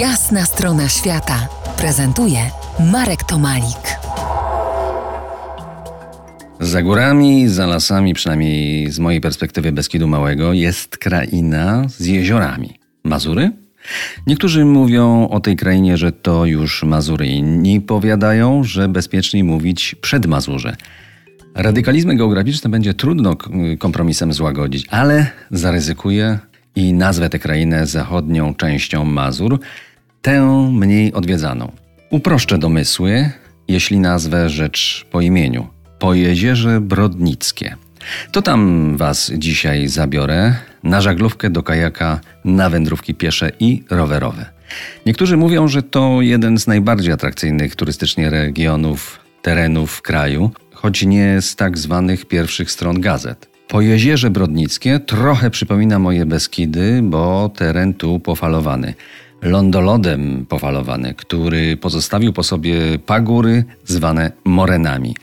Jasna strona świata prezentuje Marek Tomalik. Za górami, za lasami, przynajmniej z mojej perspektywy Beskidu Małego, jest kraina z jeziorami. Mazury? Niektórzy mówią o tej krainie, że to już Mazury. Inni powiadają, że bezpieczniej mówić przed Mazurze. Radykalizmy geograficzne będzie trudno kompromisem złagodzić, ale zaryzykuję i nazwę tę krainę zachodnią częścią Mazur, tę mniej odwiedzaną. Uproszczę domysły, jeśli nazwę rzecz po imieniu. Pojezierze Brodnickie. To tam Was dzisiaj zabiorę na żaglówkę do kajaka, na wędrówki piesze i rowerowe. Niektórzy mówią, że to jeden z najbardziej atrakcyjnych turystycznie regionów, terenów kraju, choć nie z tak zwanych pierwszych stron gazet. Pojezierze Brodnickie trochę przypomina moje Beskidy, bo teren tu pofalowany. Lądolodem pofalowany, który pozostawił po sobie pagóry zwane morenami.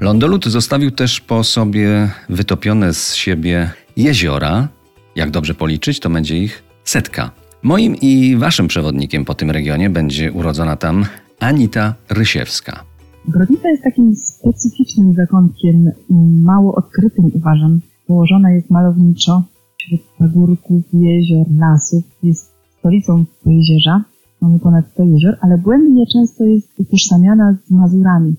Lądolud zostawił też po sobie wytopione z siebie jeziora. Jak dobrze policzyć, to będzie ich setka. Moim i waszym przewodnikiem po tym regionie będzie urodzona tam Anita Rysiewska. Brodnica jest takim specyficznym zakątkiem, mało odkrytym uważam. Położona jest malowniczo wśród pagórków, jezior, lasów. Jest stolicą jezierza. Mamy ponad 100 jezior, ale błędnie często jest utożsamiana z Mazurami.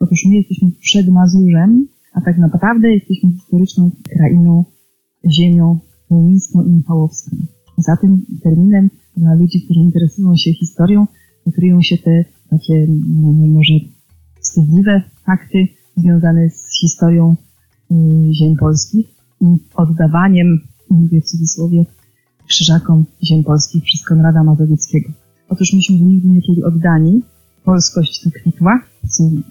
Otóż my jesteśmy przed Mazurzem, a tak naprawdę jesteśmy historyczną krainą, ziemią miejską i michałowską. Za tym terminem dla ludzi, którzy interesują się historią, kryją się te takie no, no może wstydliwe fakty związane z historią y, ziem polskich i oddawaniem, mówię w cudzysłowie, krzyżakom ziem polskich przez Konrada Mazowieckiego. Otóż myśmy nigdy nie czuli oddani, polskość to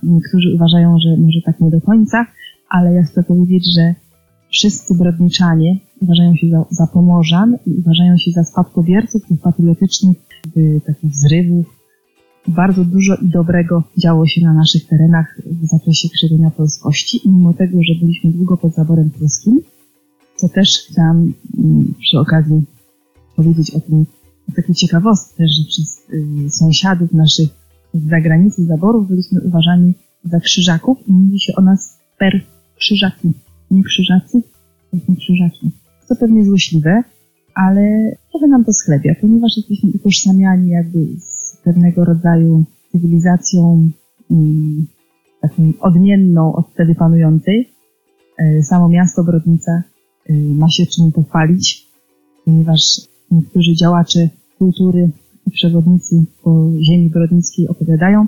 niektórzy uważają, że może tak nie do końca, ale ja chcę powiedzieć, że wszyscy brodniczanie uważają się za, za Pomorzan i uważają się za spadkobierców tych patriotycznych takich zrywów. Bardzo dużo i dobrego działo się na naszych terenach w zakresie krzewienia polskości mimo tego, że byliśmy długo pod zaborem pruskim, co też chciałam y, przy okazji powiedzieć o tym, o takiej ciekawostce, że przez y, sąsiadów naszych z zagranicy zaborów byliśmy uważani za krzyżaków i mówi się o nas per krzyżaki. Nie krzyżacy, tylko krzyżaki. To pewnie złośliwe, ale trochę nam to schlebia, ponieważ jesteśmy utożsamiani jakby z pewnego rodzaju cywilizacją um, taką odmienną od wtedy panującej. E, samo miasto Brodnica e, ma się czym pochwalić, ponieważ niektórzy działacze kultury przewodnicy po ziemi brodnickiej opowiadają,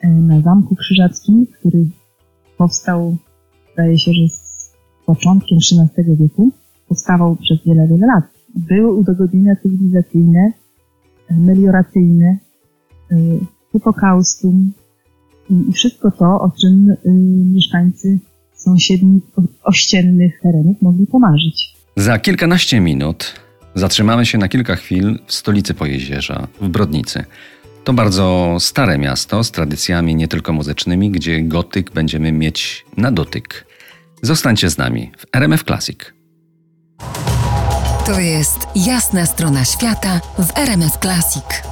e, na Zamku Krzyżackim, który powstał, zdaje się, że z początkiem XIII wieku, powstawał przez wiele, wiele lat. Były udogodnienia cywilizacyjne, melioracyjne, e, hipokaustum i wszystko to, o czym mieszkańcy sąsiednich, ościennych terenów mogli pomarzyć. Za kilkanaście minut Zatrzymamy się na kilka chwil w stolicy Pojezierza, w Brodnicy. To bardzo stare miasto z tradycjami nie tylko muzycznymi, gdzie gotyk będziemy mieć na dotyk. Zostańcie z nami w RMF Classic. To jest jasna strona świata w RMF Classic.